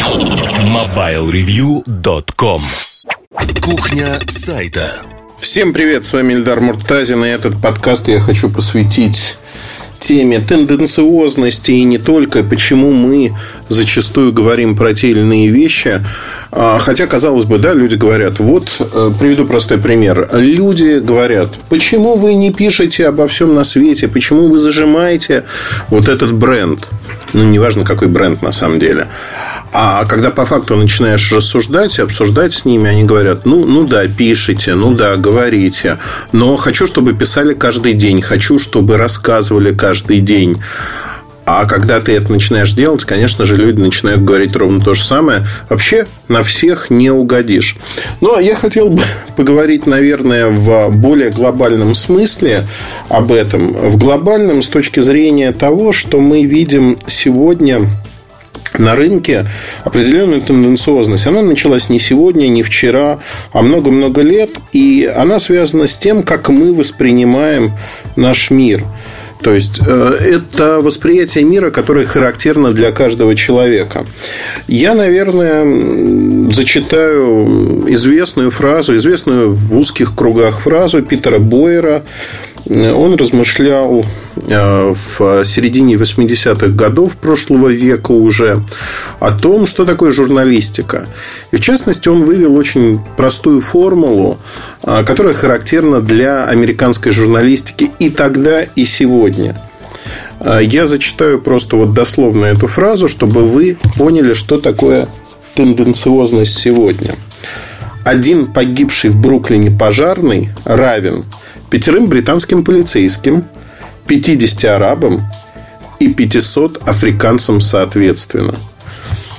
MobileReview.com Кухня сайта Всем привет, с вами Эльдар Муртазин, и этот подкаст я хочу посвятить теме тенденциозности и не только, почему мы зачастую говорим про те или иные вещи. А, хотя, казалось бы, да, люди говорят, вот, э, приведу простой пример. Люди говорят, почему вы не пишете обо всем на свете, почему вы зажимаете вот этот бренд. Ну, неважно, какой бренд на самом деле. А когда по факту начинаешь рассуждать и обсуждать с ними, они говорят, ну, ну да, пишите, ну да, говорите, но хочу, чтобы писали каждый день, хочу, чтобы рассказывали каждый день. А когда ты это начинаешь делать, конечно же, люди начинают говорить ровно то же самое. Вообще на всех не угодишь. Ну, а я хотел бы поговорить, наверное, в более глобальном смысле об этом. В глобальном с точки зрения того, что мы видим сегодня на рынке определенную тенденциозность. Она началась не сегодня, не вчера, а много-много лет. И она связана с тем, как мы воспринимаем наш мир. То есть э, это восприятие мира, которое характерно для каждого человека. Я, наверное, зачитаю известную фразу, известную в узких кругах фразу Питера Бойера он размышлял э, в середине 80-х годов прошлого века уже о том, что такое журналистика. И в частности, он вывел очень простую формулу, э, которая характерна для американской журналистики и тогда, и сегодня. Э, я зачитаю просто вот дословно эту фразу, чтобы вы поняли, что такое тенденциозность сегодня. Один погибший в Бруклине пожарный равен – пятерым британским полицейским, 50 арабам и 500 африканцам соответственно.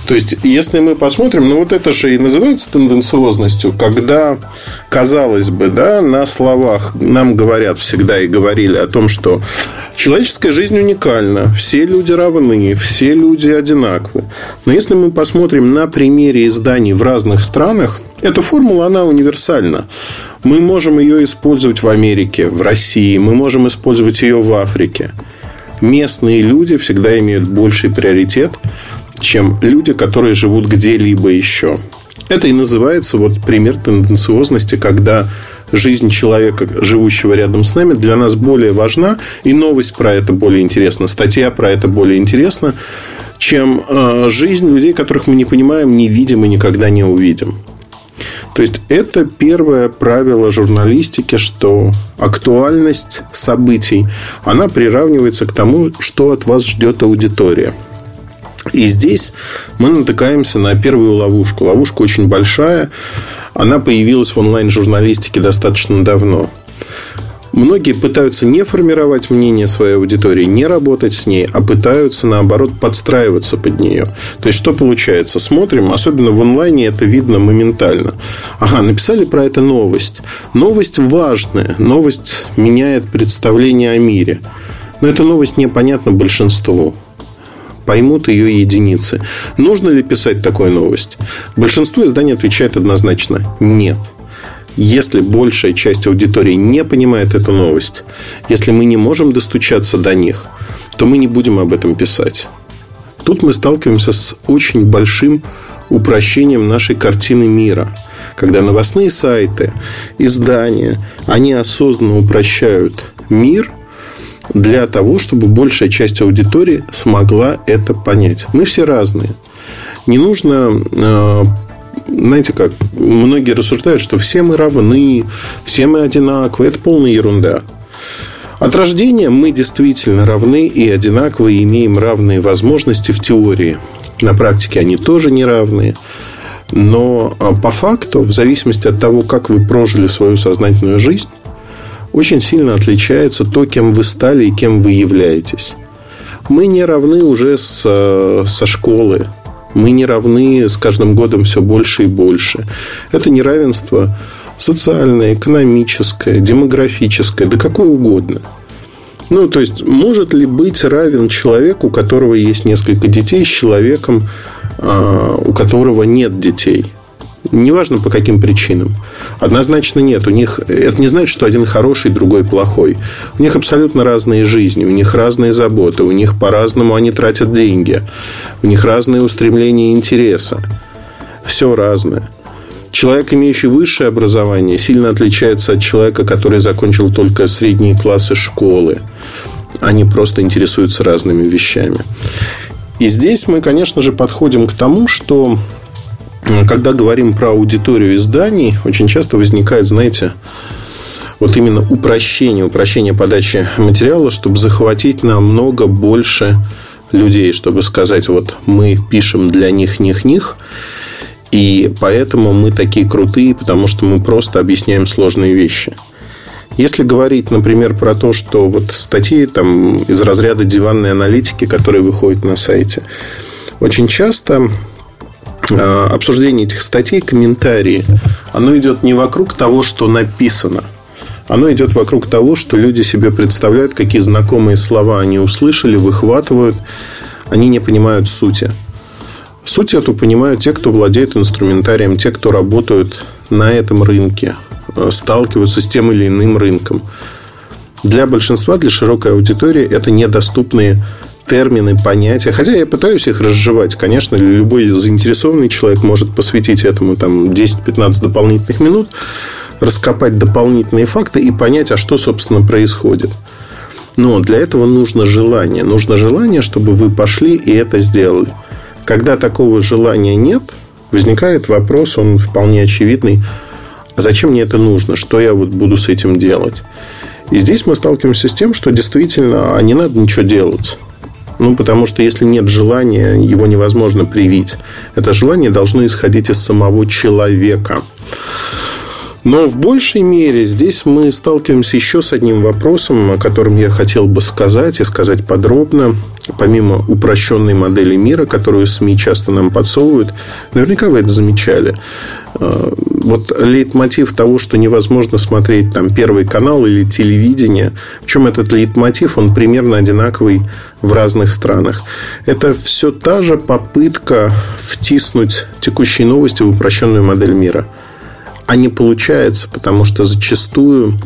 То есть, если мы посмотрим, ну вот это же и называется тенденциозностью, когда, казалось бы, да, на словах нам говорят всегда и говорили о том, что человеческая жизнь уникальна, все люди равны, все люди одинаковы. Но если мы посмотрим на примере изданий в разных странах, эта формула, она универсальна. Мы можем ее использовать в Америке, в России, мы можем использовать ее в Африке. Местные люди всегда имеют больший приоритет, чем люди, которые живут где-либо еще. Это и называется вот пример тенденциозности, когда жизнь человека, живущего рядом с нами, для нас более важна, и новость про это более интересна, статья про это более интересна, чем э, жизнь людей, которых мы не понимаем, не видим и никогда не увидим. То есть это первое правило журналистики, что актуальность событий, она приравнивается к тому, что от вас ждет аудитория. И здесь мы натыкаемся на первую ловушку. Ловушка очень большая. Она появилась в онлайн-журналистике достаточно давно. Многие пытаются не формировать мнение своей аудитории, не работать с ней, а пытаются, наоборот, подстраиваться под нее. То есть, что получается? Смотрим, особенно в онлайне это видно моментально. Ага, написали про это новость. Новость важная. Новость меняет представление о мире. Но эта новость непонятна большинству поймут ее единицы. Нужно ли писать такую новость? Большинство изданий отвечает однозначно – нет. Если большая часть аудитории не понимает эту новость, если мы не можем достучаться до них, то мы не будем об этом писать. Тут мы сталкиваемся с очень большим упрощением нашей картины мира. Когда новостные сайты, издания, они осознанно упрощают мир для того, чтобы большая часть аудитории смогла это понять. Мы все разные. Не нужно э, знаете как, многие рассуждают, что все мы равны, все мы одинаковы. Это полная ерунда. От рождения мы действительно равны и одинаковы, и имеем равные возможности в теории. На практике они тоже не равные. Но а, по факту, в зависимости от того, как вы прожили свою сознательную жизнь, очень сильно отличается то, кем вы стали и кем вы являетесь. Мы не равны уже с, э, со школы, мы не равны с каждым годом все больше и больше. Это неравенство социальное, экономическое, демографическое, да какое угодно. Ну, то есть, может ли быть равен человек, у которого есть несколько детей, с человеком, а, у которого нет детей? Неважно по каким причинам. Однозначно нет. У них это не значит, что один хороший, другой плохой. У них абсолютно разные жизни, у них разные заботы, у них по-разному они тратят деньги, у них разные устремления и интересы. Все разное. Человек, имеющий высшее образование, сильно отличается от человека, который закончил только средние классы школы. Они просто интересуются разными вещами. И здесь мы, конечно же, подходим к тому, что когда говорим про аудиторию изданий, очень часто возникает, знаете, вот именно упрощение, упрощение подачи материала, чтобы захватить намного больше людей, чтобы сказать, вот мы пишем для них, них, них, и поэтому мы такие крутые, потому что мы просто объясняем сложные вещи. Если говорить, например, про то, что вот статьи там, из разряда диванной аналитики, которые выходят на сайте, очень часто э, обсуждение этих статей, комментарии, оно идет не вокруг того, что написано. Оно идет вокруг того, что люди себе представляют, какие знакомые слова они услышали, выхватывают. Они не понимают сути. Суть эту понимают те, кто владеет инструментарием, те, кто работают на этом рынке – Э, сталкиваются с тем или иным рынком. Для большинства, для широкой аудитории это недоступные термины, понятия. Хотя я пытаюсь их разжевать. Конечно, любой заинтересованный человек может посвятить этому там, 10-15 дополнительных минут, раскопать дополнительные факты и понять, а что, собственно, происходит. Но для этого нужно желание. Нужно желание, чтобы вы пошли и это сделали. Когда такого желания нет, возникает вопрос, он вполне очевидный – а зачем мне это нужно, что я вот буду с этим делать. И здесь мы сталкиваемся с тем, что действительно а не надо ничего делать. Ну, потому что если нет желания, его невозможно привить. Это желание должно исходить из самого человека. Но в большей мере здесь мы сталкиваемся еще с одним вопросом, о котором я хотел бы сказать и сказать подробно. Помимо упрощенной модели мира, которую СМИ часто нам подсовывают, наверняка вы это замечали. Э, вот лейтмотив того, что невозможно смотреть там первый канал или телевидение, в чем этот лейтмотив, он примерно одинаковый в разных странах. Это все та же попытка втиснуть текущие новости в упрощенную модель мира – а не получается, потому что зачастую,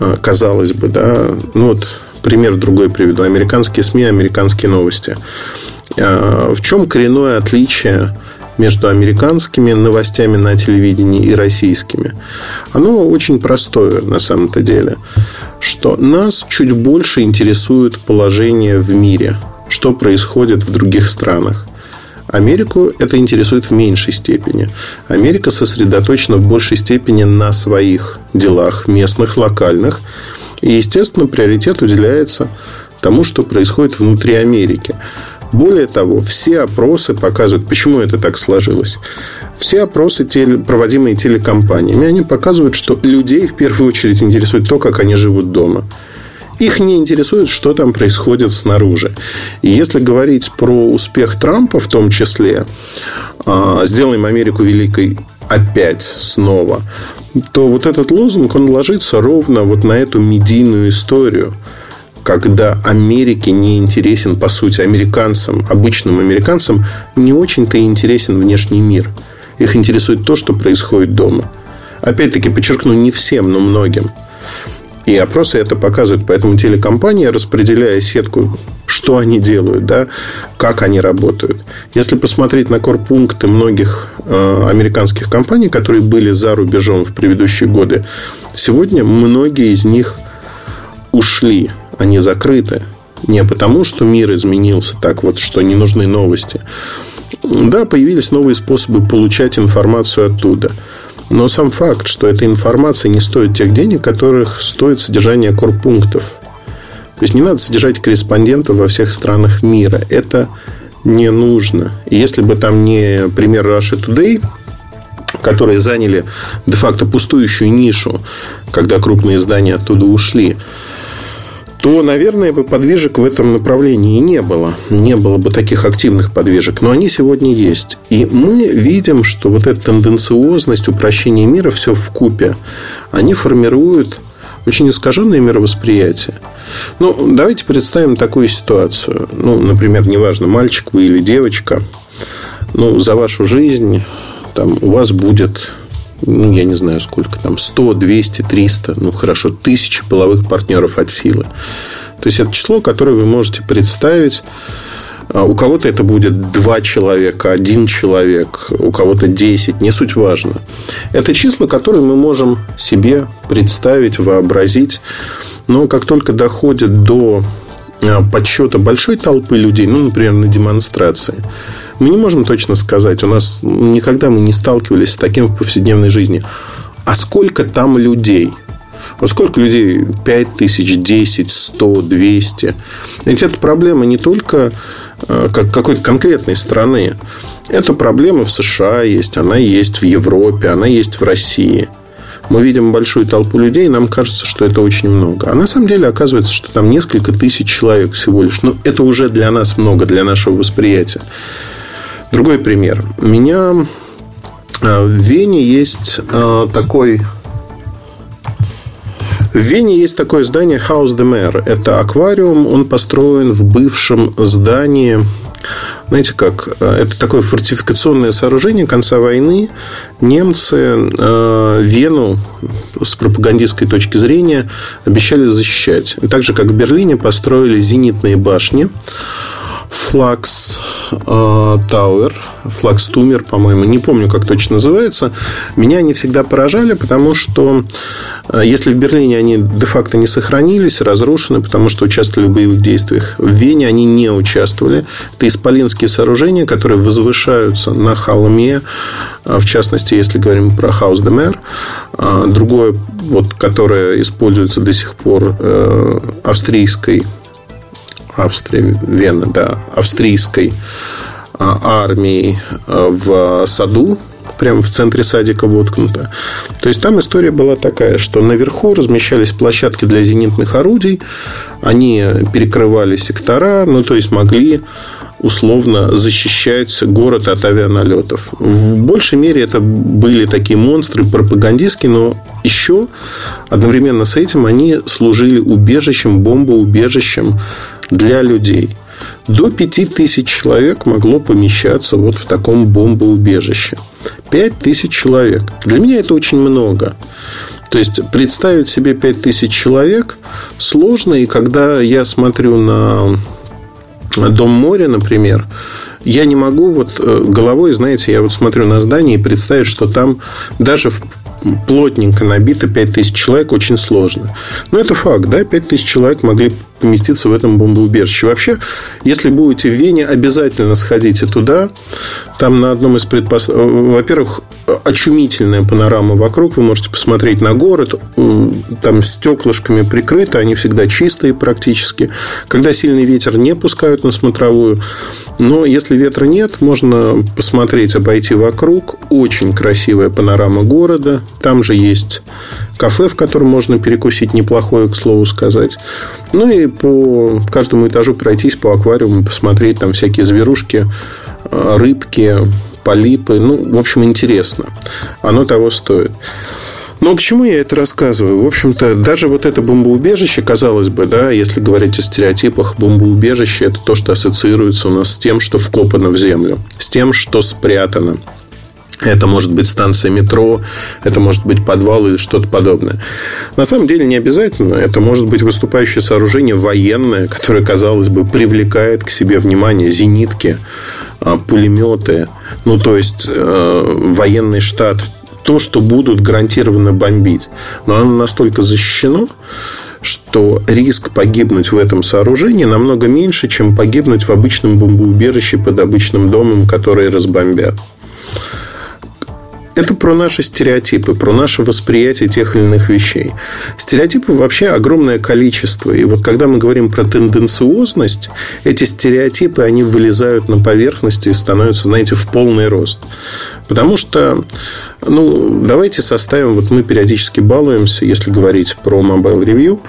э, казалось бы, да, ну вот пример другой приведу. Американские СМИ, американские новости. Э, в чем коренное отличие между американскими новостями на телевидении и российскими? Оно очень простое на самом-то деле, что нас чуть больше интересует положение в мире, что происходит в других странах. Америку это интересует в меньшей степени. Америка сосредоточена в большей степени на своих делах, местных, локальных. И, естественно, приоритет уделяется тому, что происходит внутри Америки. Более того, все опросы показывают, почему это так сложилось. Все опросы, проводимые телекомпаниями, они показывают, что людей в первую очередь интересует то, как они живут дома. Их не интересует, что там происходит снаружи. И если говорить про успех Трампа в том числе, а, сделаем Америку великой опять снова, то вот этот лозунг, он ложится ровно вот на эту медийную историю когда Америке не интересен, по сути, американцам, обычным американцам, не очень-то интересен внешний мир. Их интересует то, что происходит дома. Опять-таки, подчеркну, не всем, но многим. И опросы это показывают. Поэтому телекомпания, распределяя сетку, что они делают, да, как они работают. Если посмотреть на корпункты многих э, американских компаний, которые были за рубежом в предыдущие годы, сегодня многие из них ушли, они закрыты. Не потому, что мир изменился так вот, что не нужны новости. Да, появились новые способы получать информацию оттуда – но сам факт, что эта информация не стоит тех денег, которых стоит содержание корпунктов. То есть не надо содержать корреспондентов во всех странах мира. Это не нужно. И если бы там не пример Russia Today, которые заняли де-факто пустующую нишу, когда крупные издания оттуда ушли, то, наверное, бы подвижек в этом направлении не было. Не было бы таких активных подвижек. Но они сегодня есть. И мы видим, что вот эта тенденциозность, упрощение мира, все в купе, они формируют очень искаженное мировосприятие. Ну, давайте представим такую ситуацию. Ну, например, неважно, мальчик вы или девочка, ну, за вашу жизнь там, у вас будет ну, я не знаю сколько там, 100, 200, 300, ну, хорошо, тысячи половых партнеров от силы. То есть, это число, которое вы можете представить. А у кого-то это будет два человека, один человек, у кого-то 10, не суть важно. Это числа, которые мы можем себе представить, вообразить. Но как только доходит до а, подсчета большой толпы людей, ну, например, на демонстрации, мы не можем точно сказать. У нас никогда мы не сталкивались с таким в повседневной жизни. А сколько там людей? Вот сколько людей? 5 тысяч, 10, 100, 200. Ведь это проблема не только э, как какой-то конкретной страны. Это проблема в США есть, она есть в Европе, она есть в России. Мы видим большую толпу людей, и нам кажется, что это очень много. А на самом деле оказывается, что там несколько тысяч человек всего лишь. Но это уже для нас много, для нашего восприятия. Другой пример. У меня э, в Вене есть э, такой в Вене есть такое здание Haus de Mer. Это аквариум. Он построен в бывшем здании знаете как, э, это такое фортификационное сооружение конца войны. Немцы э, Вену с пропагандистской точки зрения обещали защищать. так же, как в Берлине построили зенитные башни. Флакс Тауэр, Флакс Тумер, по-моему, не помню, как точно называется. Меня они всегда поражали, потому что э, если в Берлине они де-факто не сохранились, разрушены, потому что участвовали в боевых действиях, в Вене они не участвовали. Это исполинские сооружения, которые возвышаются на холме, э, в частности, если говорим про Хаус де Мэр. Э, другое, вот, которое используется до сих пор австрийской Австрия, Вена, да, австрийской а, армии а, в саду, прямо в центре садика воткнуто. То есть там история была такая, что наверху размещались площадки для зенитных орудий, они перекрывали сектора, ну то есть могли условно защищать город от авианалетов. В большей мере это были такие монстры пропагандистские, но еще одновременно с этим они служили убежищем, бомбоубежищем для людей. До 5000 человек могло помещаться вот в таком бомбоубежище. 5000 человек. Для меня это очень много. То есть представить себе 5000 человек сложно, и когда я смотрю на Дом моря, например, я не могу вот э, головой, знаете, я вот смотрю на здание и представить, что там даже в плотненько набито 5000 человек очень сложно. Но это факт, да, 5000 человек могли поместиться в этом бомбоубежище. Вообще, если будете в Вене, обязательно сходите туда. Там на одном из предпос... Во-первых, очумительная панорама вокруг. Вы можете посмотреть на город. Там стеклышками прикрыто. Они всегда чистые практически. Когда сильный ветер, не пускают на смотровую. Но если ветра нет, можно посмотреть, обойти вокруг. Очень красивая панорама города. Там же есть кафе, в котором можно перекусить неплохое, к слову сказать. Ну и по каждому этажу пройтись по аквариуму, посмотреть там всякие зверушки, э, рыбки, полипы. Ну, в общем, интересно. Оно того стоит. Но к чему я это рассказываю? В общем-то, даже вот это бомбоубежище, казалось бы, да, если говорить о стереотипах, бомбоубежище – это то, что ассоциируется у нас с тем, что вкопано в землю, с тем, что спрятано. Это может быть станция метро, это может быть подвал или что-то подобное. На самом деле не обязательно. Это может быть выступающее сооружение военное, которое, казалось бы, привлекает к себе внимание зенитки, а, пулеметы, ну то есть э, военный штат, то, что будут гарантированно бомбить. Но оно настолько защищено, что риск погибнуть в этом сооружении намного меньше, чем погибнуть в обычном бомбоубежище под обычным домом, который разбомбят. Это про наши стереотипы, про наше восприятие тех или иных вещей. Стереотипов вообще огромное количество. И вот когда мы говорим про тенденциозность, эти стереотипы, они вылезают на поверхность и становятся, знаете, в полный рост. Потому что, ну, давайте составим, вот мы периодически балуемся, если говорить про Mobile Review,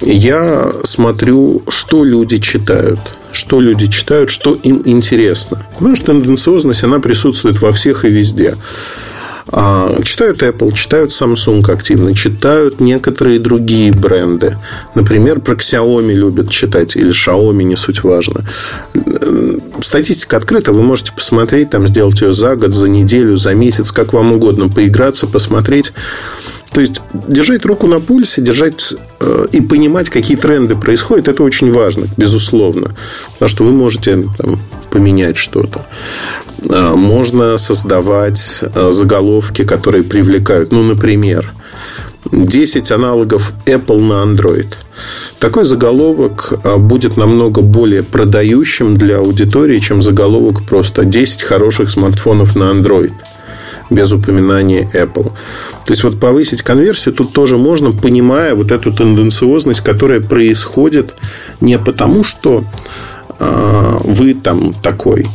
я смотрю, что люди читают что люди читают, что им интересно. Потому что тенденциозность, она присутствует во всех и везде. А, читают Apple, читают Samsung активно, читают некоторые другие бренды. Например, про Xiaomi любят читать, или Xiaomi, не суть важно. Статистика открыта, вы можете посмотреть, там, сделать ее за год, за неделю, за месяц, как вам угодно, поиграться, посмотреть. То есть держать руку на пульсе, держать э, и понимать, какие тренды происходят, это очень важно, безусловно. Потому что вы можете там, поменять что-то. Э, можно создавать э, заголовки, которые привлекают. Ну, например, 10 аналогов Apple на Android. Такой заголовок э, будет намного более продающим для аудитории, чем заголовок просто 10 хороших смартфонов на Android без упоминания Apple. То есть, вот повысить конверсию тут тоже можно, понимая вот эту тенденциозность, которая происходит не потому, что э, вы там такой,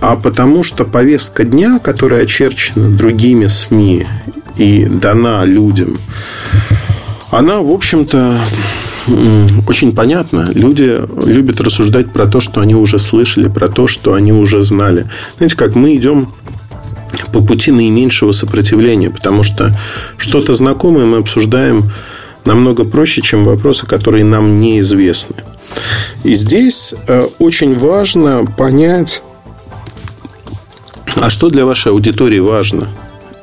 а потому что повестка дня, которая очерчена другими СМИ и дана людям, она, в общем-то, очень понятна. Люди любят рассуждать про то, что они уже слышали, про то, что они уже знали. Знаете, как мы идем по пути наименьшего сопротивления, потому что что-то знакомое мы обсуждаем намного проще, чем вопросы, которые нам неизвестны. И здесь э, очень важно понять, а что для вашей аудитории важно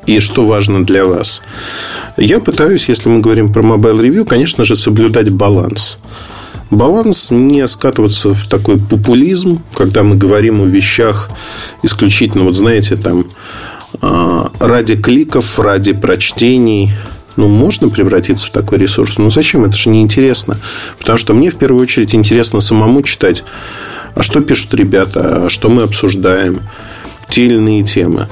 и что важно для вас. Я пытаюсь, если мы говорим про Mobile Review, конечно же, соблюдать баланс. Баланс не скатываться в такой популизм, когда мы говорим о вещах исключительно, вот знаете, там ради кликов, ради прочтений. Ну, можно превратиться в такой ресурс. Но зачем? Это же неинтересно. Потому что мне в первую очередь интересно самому читать, а что пишут ребята, а что мы обсуждаем, те или иные темы.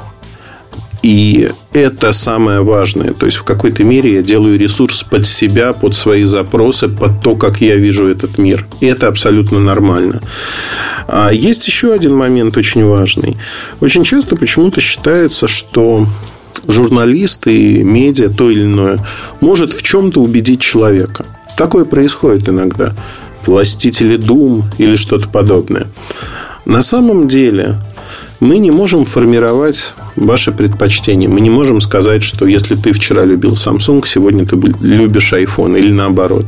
И это самое важное. То есть, в какой-то мере я делаю ресурс под себя, под свои запросы, под то, как я вижу этот мир. И это абсолютно нормально. А есть еще один момент очень важный. Очень часто почему-то считается, что журналист и медиа, то или иное, может в чем-то убедить человека. Такое происходит иногда. Властители дум или что-то подобное. На самом деле мы не можем формировать ваши предпочтения. Мы не можем сказать, что если ты вчера любил Samsung, сегодня ты любишь iPhone или наоборот.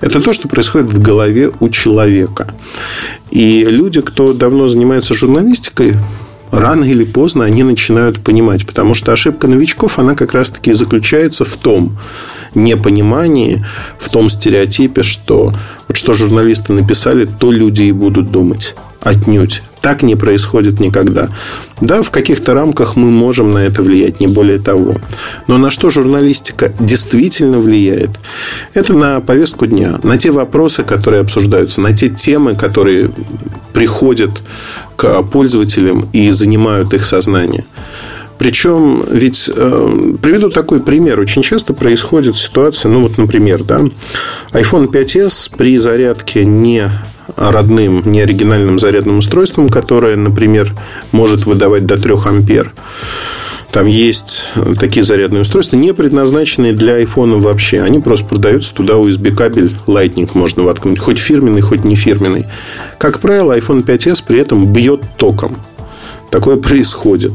Это то, что происходит в голове у человека. И люди, кто давно занимается журналистикой, рано или поздно они начинают понимать. Потому что ошибка новичков, она как раз-таки заключается в том непонимании, в том стереотипе, что вот что журналисты написали, то люди и будут думать. Отнюдь. Так не происходит никогда. Да, в каких-то рамках мы можем на это влиять, не более того. Но на что журналистика действительно влияет? Это на повестку дня, на те вопросы, которые обсуждаются, на те темы, которые приходят к пользователям и занимают их сознание. Причем, ведь э, приведу такой пример. Очень часто происходит ситуация, ну вот, например, да, iPhone 5s при зарядке не родным, неоригинальным зарядным устройством, которое, например, может выдавать до 3 ампер. Там есть такие зарядные устройства, не предназначенные для iPhone вообще. Они просто продаются туда USB кабель Lightning можно воткнуть. Хоть фирменный, хоть не фирменный. Как правило, iPhone 5s при этом бьет током. Такое происходит,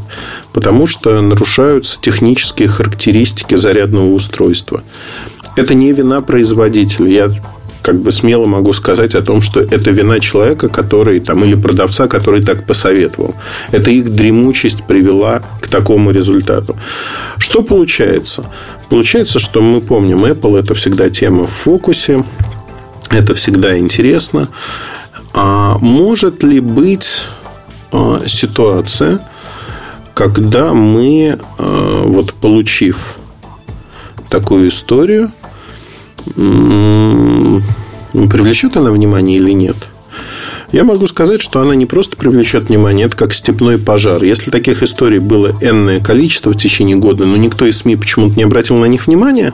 потому что нарушаются технические характеристики зарядного устройства. Это не вина производителя. Я как бы смело могу сказать о том, что это вина человека, который там, или продавца, который так посоветовал. Это их дремучесть привела к такому результату. Что получается? Получается, что мы помним, Apple это всегда тема в фокусе, это всегда интересно. А может ли быть а, ситуация, когда мы, а, вот получив такую историю, привлечет она внимание или нет? Я могу сказать, что она не просто привлечет внимание, это как степной пожар. Если таких историй было энное количество в течение года, но никто из СМИ почему-то не обратил на них внимания,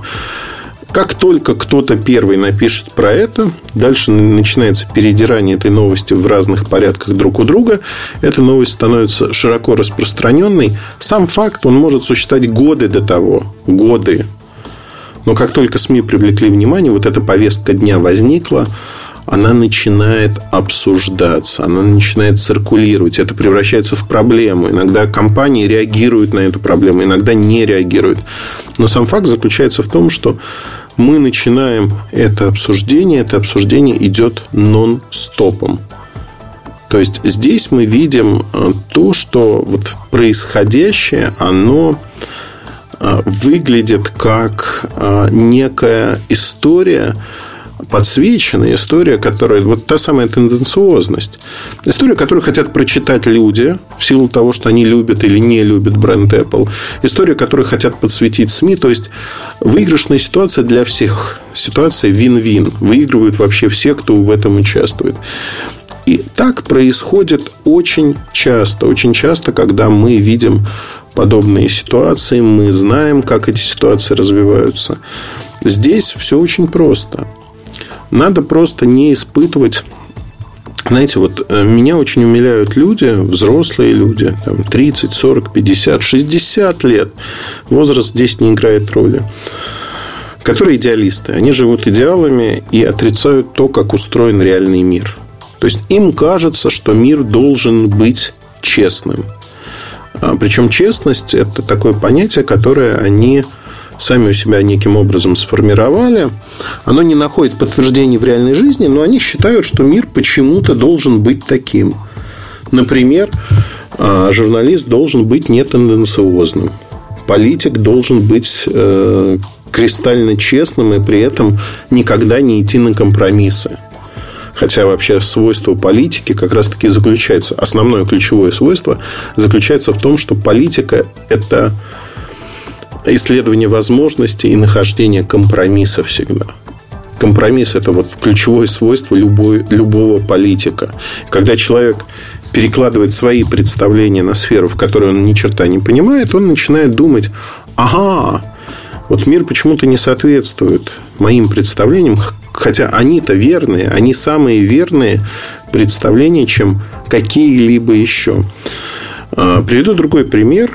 как только кто-то первый напишет про это, дальше начинается передирание этой новости в разных порядках друг у друга. Эта новость становится широко распространенной. Сам факт, он может существовать годы до того. Годы. Но как только СМИ привлекли внимание, вот эта повестка дня возникла, она начинает обсуждаться, она начинает циркулировать. Это превращается в проблему. Иногда компании реагируют на эту проблему, иногда не реагируют. Но сам факт заключается в том, что мы начинаем это обсуждение, это обсуждение идет нон-стопом. То есть здесь мы видим э, то, что вот происходящее, оно выглядит как э, некая история, подсвеченная история, которая... Вот та самая тенденциозность. История, которую хотят прочитать люди в силу того, что они любят или не любят бренд Apple. История, которую хотят подсветить СМИ. То есть, выигрышная ситуация для всех. Ситуация вин-вин. Выигрывают вообще все, кто в этом участвует. И так происходит очень часто. Очень часто, когда мы видим подобные ситуации, мы знаем, как эти ситуации развиваются. Здесь все очень просто. Надо просто не испытывать знаете, вот э, меня очень умиляют люди, взрослые люди, там 30, 40, 50, 60 лет. Возраст здесь не играет роли. Которые идеалисты. Они живут идеалами и отрицают то, как устроен реальный мир. То есть им кажется, что мир должен быть честным. А, Причем честность это такое понятие, которое они сами у себя неким образом сформировали. Оно не находит подтверждений в реальной жизни, но они считают, что мир почему-то должен быть таким. Например, а, журналист должен быть нетенденциозным. Политик должен быть э, кристально честным и при этом никогда не идти на компромиссы. Хотя вообще свойство политики как раз-таки заключается, основное ключевое свойство заключается в том, что политика – это исследование возможностей и нахождение компромисса всегда. Компромисс – это вот ключевое свойство любой, любого политика. Когда человек перекладывает свои представления на сферу, в которой он ни черта не понимает, он начинает думать, ага, вот мир почему-то не соответствует моим представлениям, хотя они-то верные, они самые верные представления, чем какие-либо еще. А, приведу другой пример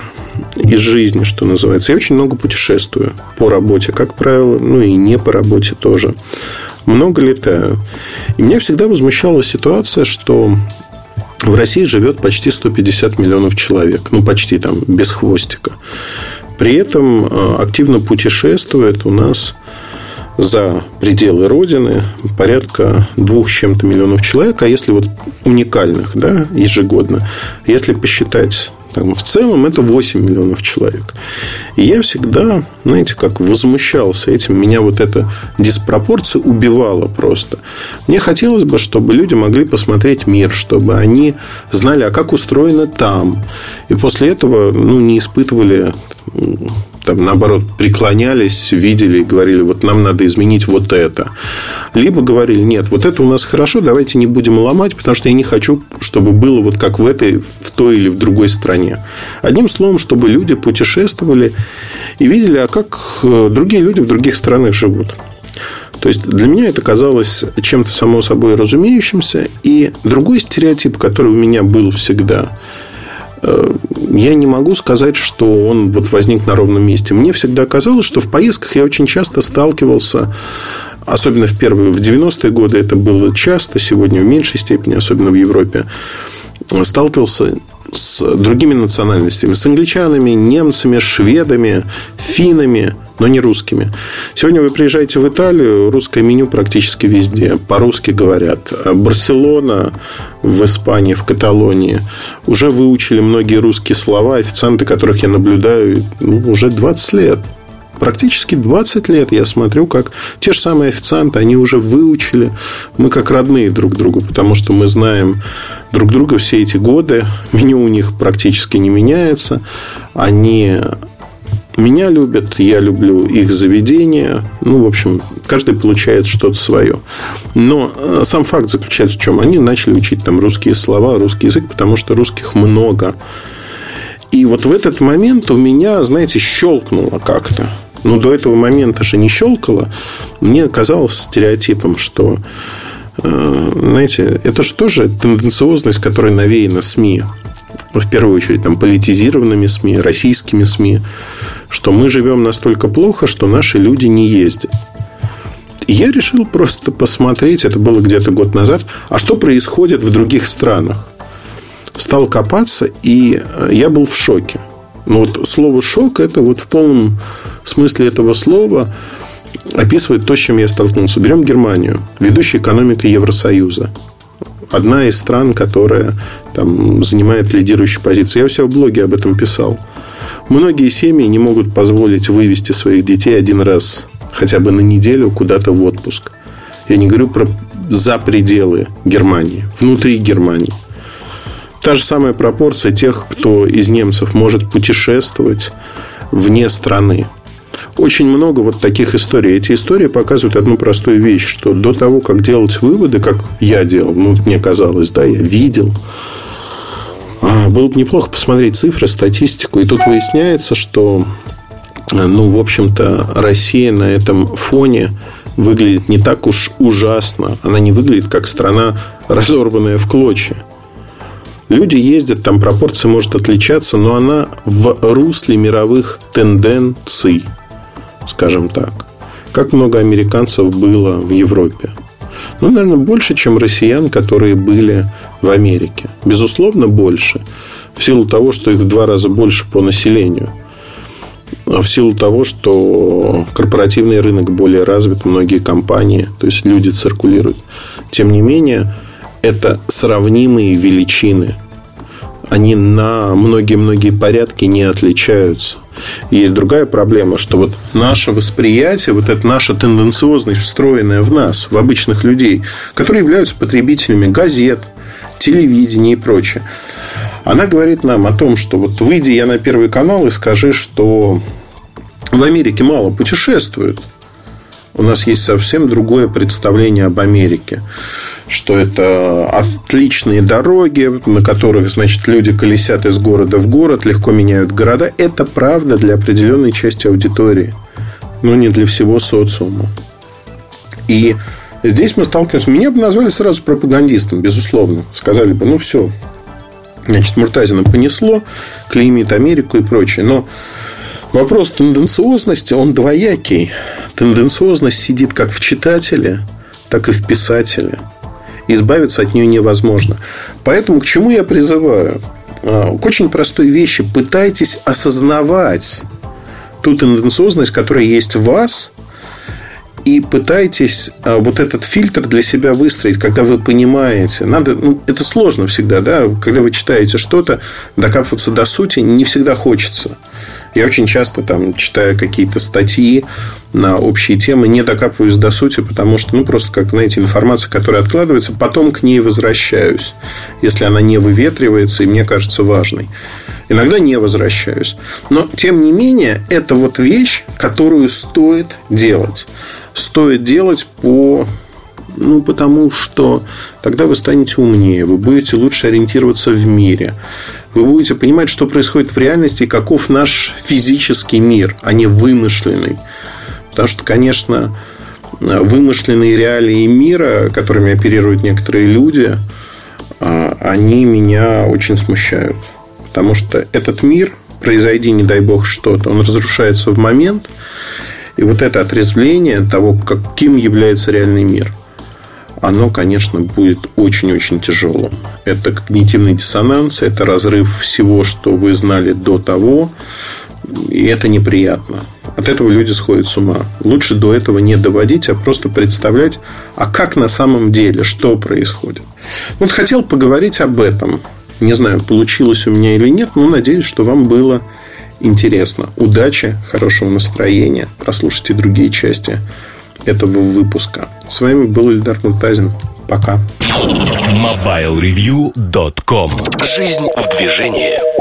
из жизни, что называется. Я очень много путешествую по работе, как правило, ну и не по работе тоже. Много летаю. И меня всегда возмущала ситуация, что в России живет почти 150 миллионов человек. Ну, почти там, без хвостика. При этом э, активно путешествует у нас за пределы Родины порядка двух с чем-то миллионов человек, а если вот уникальных, да, ежегодно, если посчитать в целом это 8 миллионов человек. И я всегда, знаете, как возмущался этим. Меня вот эта диспропорция убивала просто. Мне хотелось бы, чтобы люди могли посмотреть мир, чтобы они знали, а как устроено там. И после этого ну, не испытывали там, наоборот, преклонялись, видели и говорили, вот нам надо изменить вот это. Либо говорили, нет, вот это у нас хорошо, давайте не будем ломать, потому что я не хочу, чтобы было вот как в этой, в той или в другой стране. Одним словом, чтобы люди путешествовали и видели, а как э, другие люди в других странах живут. То есть для меня это казалось чем-то само собой разумеющимся. И другой стереотип, который у меня был всегда, я не могу сказать, что он вот возник на ровном месте. Мне всегда казалось, что в поездках я очень часто сталкивался Особенно в первые, в 90-е годы это было часто, сегодня в меньшей степени, особенно в Европе, сталкивался с другими национальностями, с англичанами, немцами, шведами, финнами, но не русскими. Сегодня вы приезжаете в Италию, русское меню практически везде, по-русски говорят. Барселона в Испании, в Каталонии уже выучили многие русские слова, официанты, которых я наблюдаю ну, уже 20 лет практически 20 лет я смотрю, как те же самые официанты, они уже выучили. Мы как родные друг другу, потому что мы знаем друг друга все эти годы. Меню у них практически не меняется. Они меня любят, я люблю их заведение. Ну, в общем, каждый получает что-то свое. Но э, сам факт заключается в чем? Они начали учить там русские слова, русский язык, потому что русских много. И вот в этот момент у меня, знаете, щелкнуло как-то. Но до этого момента же не щелкало. Мне казалось стереотипом, что э, знаете, это же тоже тенденциозность, которая навеяна СМИ. В первую очередь, там, политизированными СМИ, российскими СМИ, что мы живем настолько плохо, что наши люди не ездят. И я решил просто посмотреть, это было где-то год назад, а что происходит в других странах. Стал копаться, и э, я был в шоке. Но вот слово «шок» это вот в полном смысле этого слова описывает то, с чем я столкнулся. Берем Германию, ведущая экономика Евросоюза. Одна из стран, которая там, занимает лидирующую позицию. Я у себя в блоге об этом писал. Многие семьи не могут позволить вывести своих детей один раз хотя бы на неделю куда-то в отпуск. Я не говорю про за пределы Германии, внутри Германии. Та же самая пропорция тех, кто из немцев может путешествовать вне страны. Очень много вот таких историй. Эти истории показывают одну простую вещь, что до того, как делать выводы, как я делал, ну, мне казалось, да, я видел, а, было бы неплохо посмотреть цифры, статистику. И тут выясняется, что, ну, в общем-то, Россия на этом фоне выглядит не так уж ужасно. Она не выглядит как страна, разорванная в клочья. Люди ездят, там пропорция может отличаться, но она в русле мировых тенденций, скажем так. Как много американцев было в Европе? Ну, наверное, больше, чем россиян, которые были в Америке. Безусловно, больше. В силу того, что их в два раза больше по населению. В силу того, что корпоративный рынок более развит, многие компании, то есть люди циркулируют. Тем не менее, это сравнимые величины. Они на многие-многие порядки не отличаются. Есть другая проблема, что вот наше восприятие, вот эта наша тенденциозность, встроенная в нас, в обычных людей, которые являются потребителями газет, телевидения и прочее, она говорит нам о том, что вот выйди я на Первый канал и скажи, что в Америке мало путешествуют – у нас есть совсем другое представление об Америке. Что это отличные дороги, на которых, значит, люди колесят из города в город, легко меняют города. Это правда для определенной части аудитории, но не для всего социума. И здесь мы сталкиваемся... Меня бы назвали сразу пропагандистом, безусловно. Сказали бы, ну, все, Значит, Муртазина понесло, клеймит Америку и прочее. Но Вопрос тенденциозности, он двоякий. Тенденциозность сидит как в читателе, так и в писателе. Избавиться от нее невозможно. Поэтому к чему я призываю? А, к очень простой вещи. Пытайтесь осознавать ту тенденциозность, которая есть в вас, и пытайтесь а, вот этот фильтр для себя выстроить, когда вы понимаете. Надо, ну, это сложно всегда, да, когда вы читаете что-то, докапываться до сути не всегда хочется. Я очень часто там читаю какие-то статьи на общие темы, не докапываюсь до сути, потому что, ну, просто, как, знаете, информация, которая откладывается, потом к ней возвращаюсь, если она не выветривается и мне кажется важной. Иногда не возвращаюсь. Но, тем не менее, это вот вещь, которую стоит делать. Стоит делать по ну, потому что тогда вы станете умнее, вы будете лучше ориентироваться в мире. Вы будете понимать, что происходит в реальности и каков наш физический мир, а не вымышленный. Потому что, конечно, вымышленные реалии мира, которыми оперируют некоторые люди, а, они меня очень смущают. Потому что этот мир, произойди, не дай бог, что-то, он разрушается в момент. И вот это отрезвление того, каким является реальный мир – оно, конечно, будет очень-очень тяжелым. Это когнитивный диссонанс, это разрыв всего, что вы знали до того, и это неприятно. От этого люди сходят с ума. Лучше до этого не доводить, а просто представлять, а как на самом деле, что происходит. Вот хотел поговорить об этом. Не знаю, получилось у меня или нет, но надеюсь, что вам было интересно. Удачи, хорошего настроения. Прослушайте другие части этого выпуска. С вами был Ильдар Муртазин. Пока. MobileReview.com Жизнь в движении.